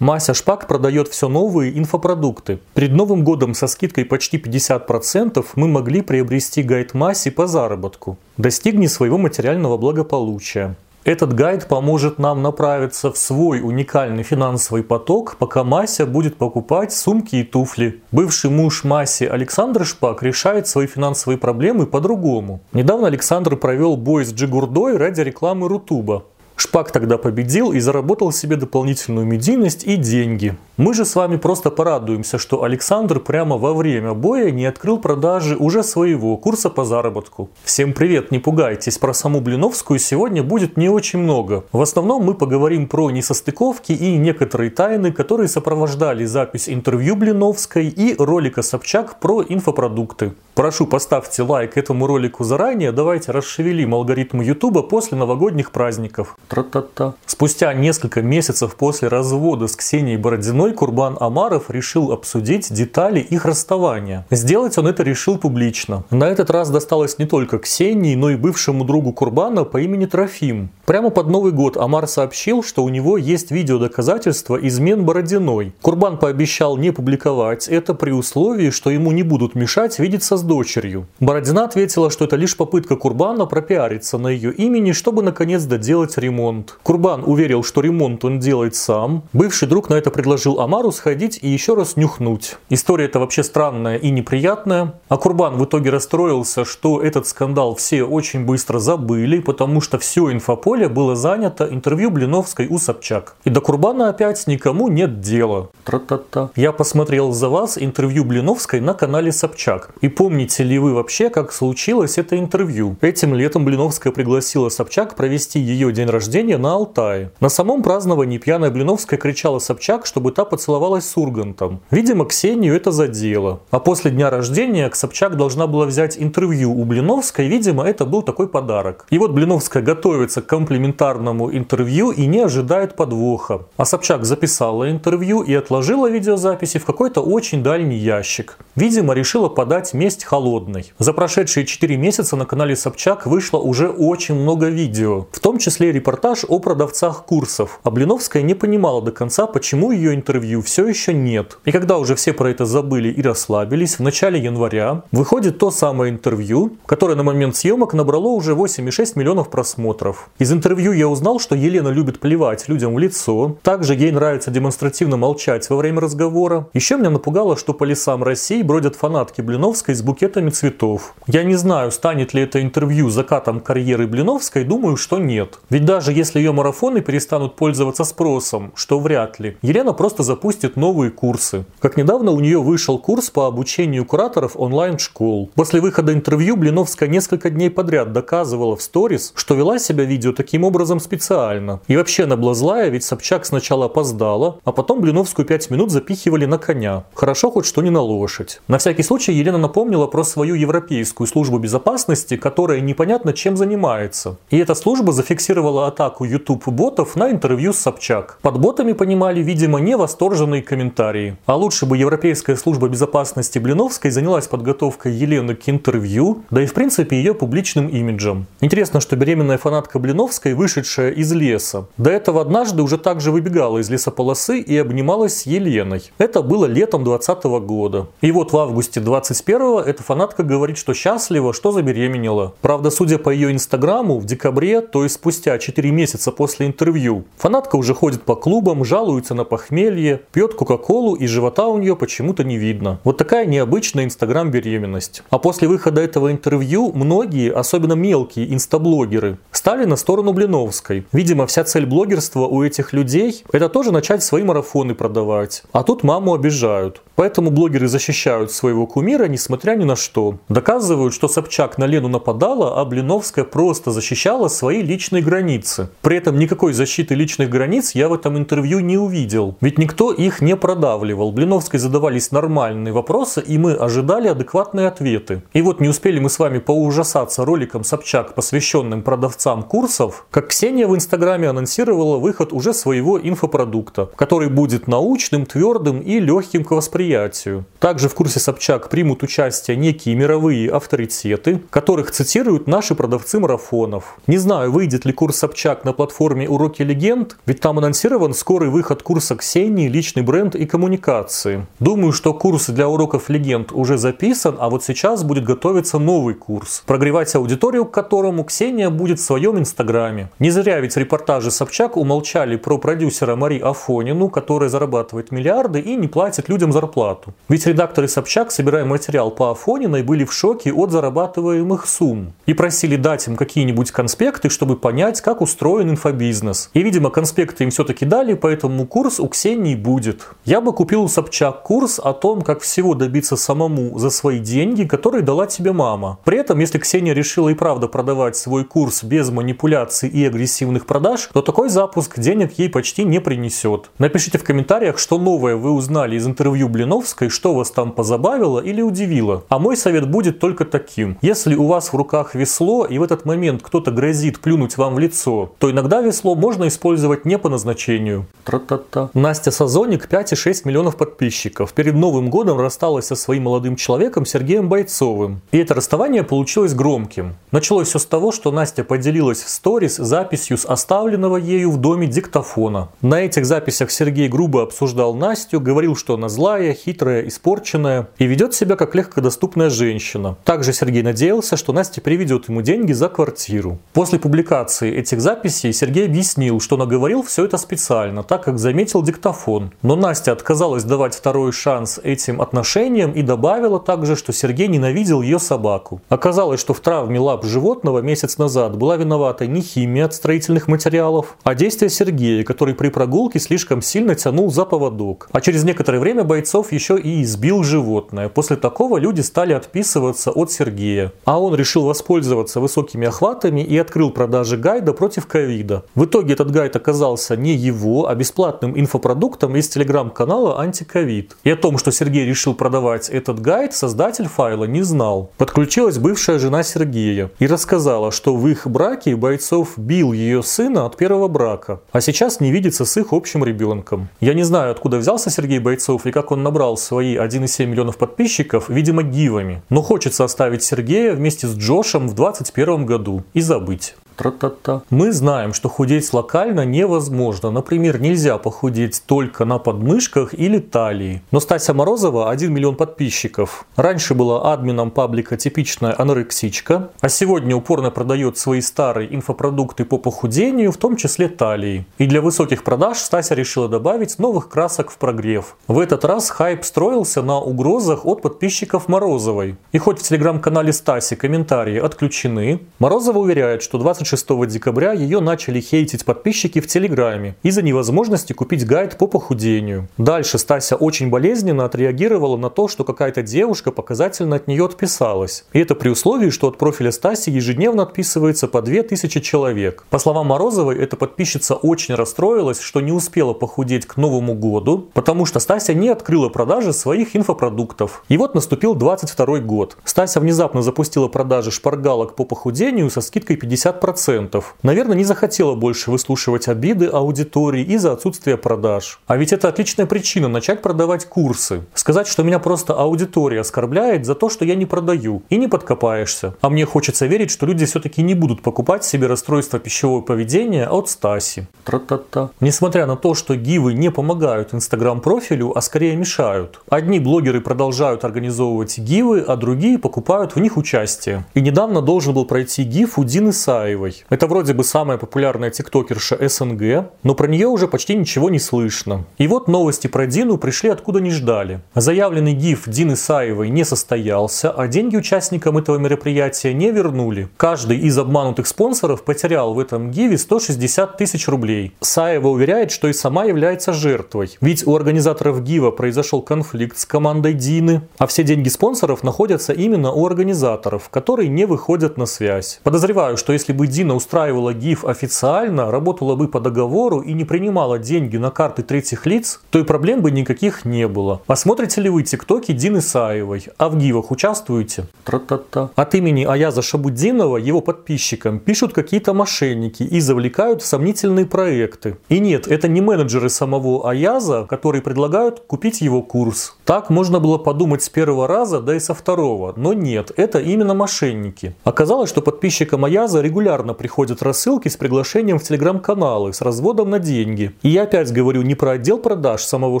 Мася Шпак продает все новые инфопродукты. Перед Новым годом со скидкой почти 50% мы могли приобрести гайд Маси по заработку. Достигни своего материального благополучия. Этот гайд поможет нам направиться в свой уникальный финансовый поток, пока Мася будет покупать сумки и туфли. Бывший муж Маси Александр Шпак решает свои финансовые проблемы по-другому. Недавно Александр провел бой с Джигурдой ради рекламы Рутуба. Шпак тогда победил и заработал себе дополнительную медийность и деньги. Мы же с вами просто порадуемся, что Александр прямо во время боя не открыл продажи уже своего курса по заработку. Всем привет, не пугайтесь, про саму Блиновскую сегодня будет не очень много. В основном мы поговорим про несостыковки и некоторые тайны, которые сопровождали запись интервью Блиновской и ролика Собчак про инфопродукты. Прошу, поставьте лайк этому ролику заранее, давайте расшевелим алгоритм Ютуба после новогодних праздников. Тра-та-та. Спустя несколько месяцев после развода с Ксенией Бородиной Курбан Амаров решил обсудить детали их расставания. Сделать он это решил публично. На этот раз досталось не только Ксении, но и бывшему другу Курбана по имени Трофим. Прямо под Новый год Амар сообщил, что у него есть видеодоказательства измен Бородиной. Курбан пообещал не публиковать это при условии, что ему не будут мешать видеться с дочерью. Бородина ответила, что это лишь попытка Курбана пропиариться на ее имени, чтобы наконец доделать ремонт. Курбан уверил, что ремонт он делает сам. Бывший друг на это предложил Амару сходить и еще раз нюхнуть. История это вообще странная и неприятная. А Курбан в итоге расстроился, что этот скандал все очень быстро забыли, потому что все инфополе было занято интервью Блиновской у Собчак. И до Курбана опять никому нет дела. Тра-та-та. Я посмотрел за вас интервью Блиновской на канале Собчак. И помните ли вы вообще, как случилось это интервью? Этим летом Блиновская пригласила Собчак провести ее день рождения на Алтае. На самом праздновании пьяная Блиновская кричала Собчак, чтобы та поцеловалась с Ургантом. Видимо, Ксению это задело. А после дня рождения Собчак должна была взять интервью у Блиновской. Видимо, это был такой подарок. И вот Блиновская готовится к комплиментарному интервью и не ожидает подвоха. А Собчак записала интервью и отложила видеозаписи в какой-то очень дальний ящик. Видимо, решила подать месть холодной. За прошедшие 4 месяца на канале Собчак вышло уже очень много видео. В том числе репортаж о продавцах курсов. А Блиновская не понимала до конца, почему ее интервью все еще нет. И когда уже все про это забыли и расслабились, в начале января выходит то самое интервью, которое на момент съемок набрало уже 8,6 миллионов просмотров. Из интервью я узнал, что Елена любит плевать людям в лицо, также ей нравится демонстративно молчать во время разговора. Еще меня напугало, что по лесам России бродят фанатки Блиновской с букетами цветов. Я не знаю, станет ли это интервью закатом карьеры Блиновской, думаю, что нет. Ведь даже если ее марафоны перестанут пользоваться спросом, что вряд ли, Елена просто запустит новые курсы. Как недавно у нее вышел курс по обучению кураторов онлайн-школ. После выхода интервью Блиновская несколько дней подряд доказывала в сторис, что вела себя видео таким образом специально. И вообще она была злая, ведь Собчак сначала опоздала, а потом Блиновскую 5 минут запихивали на коня. Хорошо хоть что не на лошадь. На всякий случай Елена напомнила про свою европейскую службу безопасности, которая непонятно чем занимается. И эта служба зафиксировала атаку YouTube-ботов на интервью с Собчак. Под ботами понимали, видимо, не восторженные комментарии. А лучше бы Европейская служба безопасности Блиновской занялась подготовкой Елены к интервью, да и в принципе ее публичным имиджем. Интересно, что беременная фанатка Блиновской, вышедшая из леса, до этого однажды уже также выбегала из лесополосы и обнималась с Еленой. Это было летом 2020 года. И вот в августе 21 эта фанатка говорит, что счастлива, что забеременела. Правда, судя по ее инстаграму, в декабре, то есть спустя 4 месяца после интервью, фанатка уже ходит по клубам, жалуется на похмелье, пьет кока-колу и живота у нее почему-то не видно. Вот такая необычная инстаграм-беременность. А после выхода этого интервью многие, особенно мелкие инстаблогеры, стали на сторону Блиновской. Видимо, вся цель блогерства у этих людей – это тоже начать свои марафоны продавать. А тут маму обижают. Поэтому блогеры защищают своего кумира, несмотря ни на что. Доказывают, что Собчак на Лену нападала, а Блиновская просто защищала свои личные границы. При этом никакой защиты личных границ я в этом интервью не увидел. Ведь никто их не продавливал. Блиновской задавались нормальные вопросы, и мы ожидали адекватные ответы. И вот не успели мы с вами поужасаться роликом Собчак, посвященным продавцам курсов, как Ксения в Инстаграме анонсировала выход уже своего инфопродукта, который будет научным, твердым и легким к восприятию. Также в курсе Собчак примут участие Настя некие мировые авторитеты, которых цитируют наши продавцы марафонов. Не знаю, выйдет ли курс Собчак на платформе «Уроки легенд», ведь там анонсирован скорый выход курса Ксении «Личный бренд и коммуникации». Думаю, что курс для уроков легенд уже записан, а вот сейчас будет готовиться новый курс, прогревать аудиторию к которому Ксения будет в своем инстаграме. Не зря ведь репортажи Собчак умолчали про продюсера Мари Афонину, которая зарабатывает миллиарды и не платит людям зарплату. Ведь редакторы Собчак, собирая материал по Афониной, были в шоке от зарабатываемых сумм и просили дать им какие-нибудь конспекты, чтобы понять, как устроен инфобизнес. И, видимо, конспекты им все-таки дали, поэтому курс у Ксении будет. Я бы купил у Собчак курс о том, как всего добиться самому за свои деньги, которые дала тебе мама. При этом, если Ксения решила и правда продавать свой курс без манипуляций и агрессивных продаж, то такой запуск денег ей почти не принесет. Напишите в комментариях, что новое вы узнали из интервью Блиновской, что вас там позабавило или удивило. А мой совет будет только таким. Если у вас в руках весло и в этот момент кто-то грозит плюнуть вам в лицо, то иногда весло можно использовать не по назначению. Тра-та-та. Настя Сазоник 5,6 миллионов подписчиков. Перед Новым годом рассталась со своим молодым человеком Сергеем Бойцовым. И это расставание получилось громким. Началось все с того, что Настя поделилась в сторис записью с оставленного ею в доме диктофона. На этих записях Сергей грубо обсуждал Настю, говорил, что она злая, хитрая, испорченная и ведет себя как легкодоступная женщина. Также Сергей надеялся, что Настя приведет ему деньги за квартиру. После публикации этих записей Сергей объяснил, что наговорил все это специально, так как заметил диктофон. Но Настя отказалась давать второй шанс этим отношениям и добавила также, что Сергей ненавидел ее собаку. Оказалось, что в травме лап животного месяц назад была виновата не химия от строительных материалов, а действие Сергея, который при прогулке слишком сильно тянул за поводок. А через некоторое время бойцов еще и избил животное. После такого люди стали отписываться от Сергея. А он решил воспользоваться высокими охватами и открыл продажи гайда против ковида. В итоге этот гайд оказался не его, а бесплатным инфопродуктом из телеграм-канала «Антиковид». И о том, что Сергей решил продавать этот гайд, создатель файла не знал. Подключилась бывшая жена Сергея и рассказала, что в их браке Бойцов бил ее сына от первого брака, а сейчас не видится с их общим ребенком. Я не знаю, откуда взялся Сергей Бойцов и как он набрал свои 1,7 миллионов подписчиков, видимо, гивами. Но хочется оставить Сергея вместе с Джошем в 2021 году и забыть. Тра-та-та. Мы знаем, что худеть локально невозможно. Например, нельзя похудеть только на подмышках или талии. Но Стася Морозова 1 миллион подписчиков. Раньше была админом паблика «Типичная анорексичка», а сегодня упорно продает свои старые инфопродукты по похудению, в том числе талии. И для высоких продаж Стася решила добавить новых красок в прогрев. В этот раз хайп строился на угрозах от подписчиков Морозовой. И хоть в телеграм-канале Стаси комментарии отключены, Морозова уверяет, что 26 26 декабря ее начали хейтить подписчики в Телеграме из-за невозможности купить гайд по похудению. Дальше Стася очень болезненно отреагировала на то, что какая-то девушка показательно от нее отписалась. И это при условии, что от профиля Стаси ежедневно отписывается по 2000 человек. По словам Морозовой, эта подписчица очень расстроилась, что не успела похудеть к Новому году, потому что Стася не открыла продажи своих инфопродуктов. И вот наступил 22 год. Стася внезапно запустила продажи шпаргалок по похудению со скидкой 50%. 10%. Наверное, не захотела больше выслушивать обиды аудитории из-за отсутствия продаж. А ведь это отличная причина начать продавать курсы. Сказать, что меня просто аудитория оскорбляет за то, что я не продаю. И не подкопаешься. А мне хочется верить, что люди все-таки не будут покупать себе расстройство пищевого поведения от Стаси. Тра-та-та. Несмотря на то, что гивы не помогают инстаграм-профилю, а скорее мешают. Одни блогеры продолжают организовывать гивы, а другие покупают в них участие. И недавно должен был пройти гиф у Дины Саевой Ивлеевой. Это вроде бы самая популярная тиктокерша СНГ, но про нее уже почти ничего не слышно. И вот новости про Дину пришли откуда не ждали. Заявленный гиф Дины Саевой не состоялся, а деньги участникам этого мероприятия не вернули. Каждый из обманутых спонсоров потерял в этом гиве 160 тысяч рублей. Саева уверяет, что и сама является жертвой. Ведь у организаторов гива произошел конфликт с командой Дины, а все деньги спонсоров находятся именно у организаторов, которые не выходят на связь. Подозреваю, что если бы Шабудина устраивала ГИФ официально, работала бы по договору и не принимала деньги на карты третьих лиц, то и проблем бы никаких не было. Посмотрите ли вы тиктоки Дины Саевой? А в ГИФах участвуете? Тра-та-та. От имени Аяза Шабудинова его подписчикам пишут какие-то мошенники и завлекают в сомнительные проекты. И нет, это не менеджеры самого Аяза, которые предлагают купить его курс. Так можно было подумать с первого раза, да и со второго. Но нет, это именно мошенники. Оказалось, что подписчикам Аяза регулярно приходят рассылки с приглашением в телеграм-каналы с разводом на деньги. И я опять говорю не про отдел продаж самого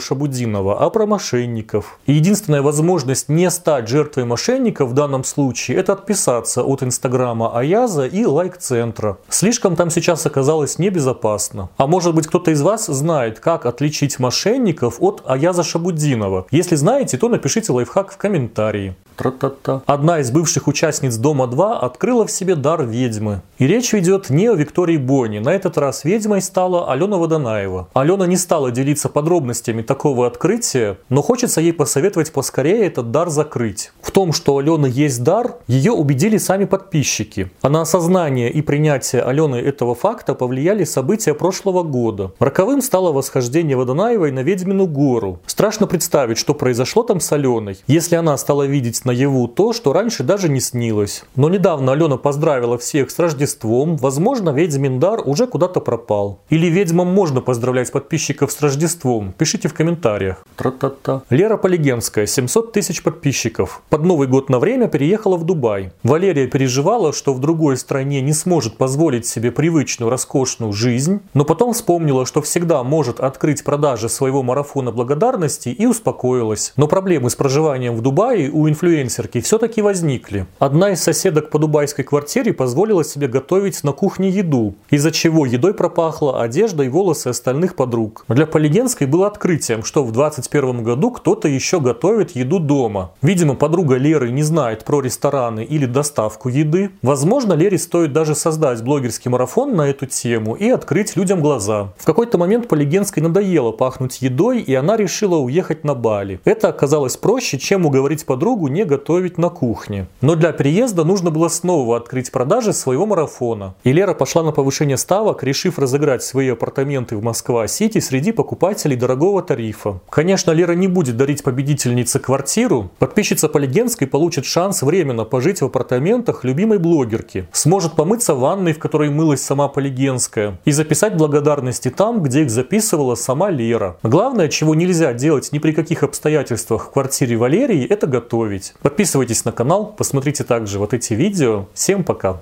Шабудинова, а про мошенников. И единственная возможность не стать жертвой мошенников в данном случае это отписаться от инстаграма Аяза и лайк-центра. Слишком там сейчас оказалось небезопасно. А может быть кто-то из вас знает, как отличить мошенников от Аяза Шабудинова. Если знаете, то напишите лайфхак в комментарии. Тра-та-та. Одна из бывших участниц Дома-2 открыла в себе дар ведьмы. И речь ведет не о Виктории Бонни. На этот раз ведьмой стала Алена Водонаева. Алена не стала делиться подробностями такого открытия, но хочется ей посоветовать поскорее этот дар закрыть. В том, что у Алены есть дар, ее убедили сами подписчики. А на осознание и принятие Алены этого факта повлияли события прошлого года. Роковым стало восхождение Водонаевой на Ведьмину гору. Страшно представить, что произошло там с Аленой, если она стала видеть наяву то, что раньше даже не снилось. Но недавно Алена поздравила всех с Рождеством, возможно, ведьмин дар уже куда-то пропал. Или ведьмам можно поздравлять подписчиков с Рождеством? Пишите в комментариях. Тра-та-та. Лера Полигенская, 700 тысяч подписчиков. Под Новый год на время переехала в Дубай. Валерия переживала, что в другой стране не сможет позволить себе привычную роскошную жизнь, но потом вспомнила, что всегда может открыть продажи своего марафона благодарности и успокоилась. Но проблемы с проживанием в Дубае у инфлюенсерки все-таки возникли. Одна из соседок по дубайской квартире позволила себе готовить на кухне еду, из-за чего едой пропахло одежда и волосы остальных подруг. Для Полигенской было открытием, что в 2021 году кто-то еще готовит еду дома. Видимо, подруга Леры не знает про рестораны или доставку еды. Возможно, Лере стоит даже создать блогерский марафон на эту тему и открыть людям глаза. В какой-то момент Полигенской надоело пахнуть едой, и она решила уехать на Бали. Это оказалось проще, чем уговорить подругу не готовить на кухне. Но для переезда нужно было снова открыть продажи своего марафона. И Лера пошла на повышение ставок, решив разыграть свои апартаменты в Москва-Сити среди покупателей дорогого тарифа. Конечно, Лера не будет дарить победительнице квартиру. Подписчица Полигенской получит шанс временно пожить в апартаментах любимой блогерки. Сможет помыться в ванной, в которой мылась сама Полигенская. И записать благодарности там, где их записывала сама Лера. Главное, чего нельзя делать ни при каких обстоятельствах в квартире Валерии, это готовить. Подписывайтесь на канал, посмотрите также вот эти видео. Всем пока!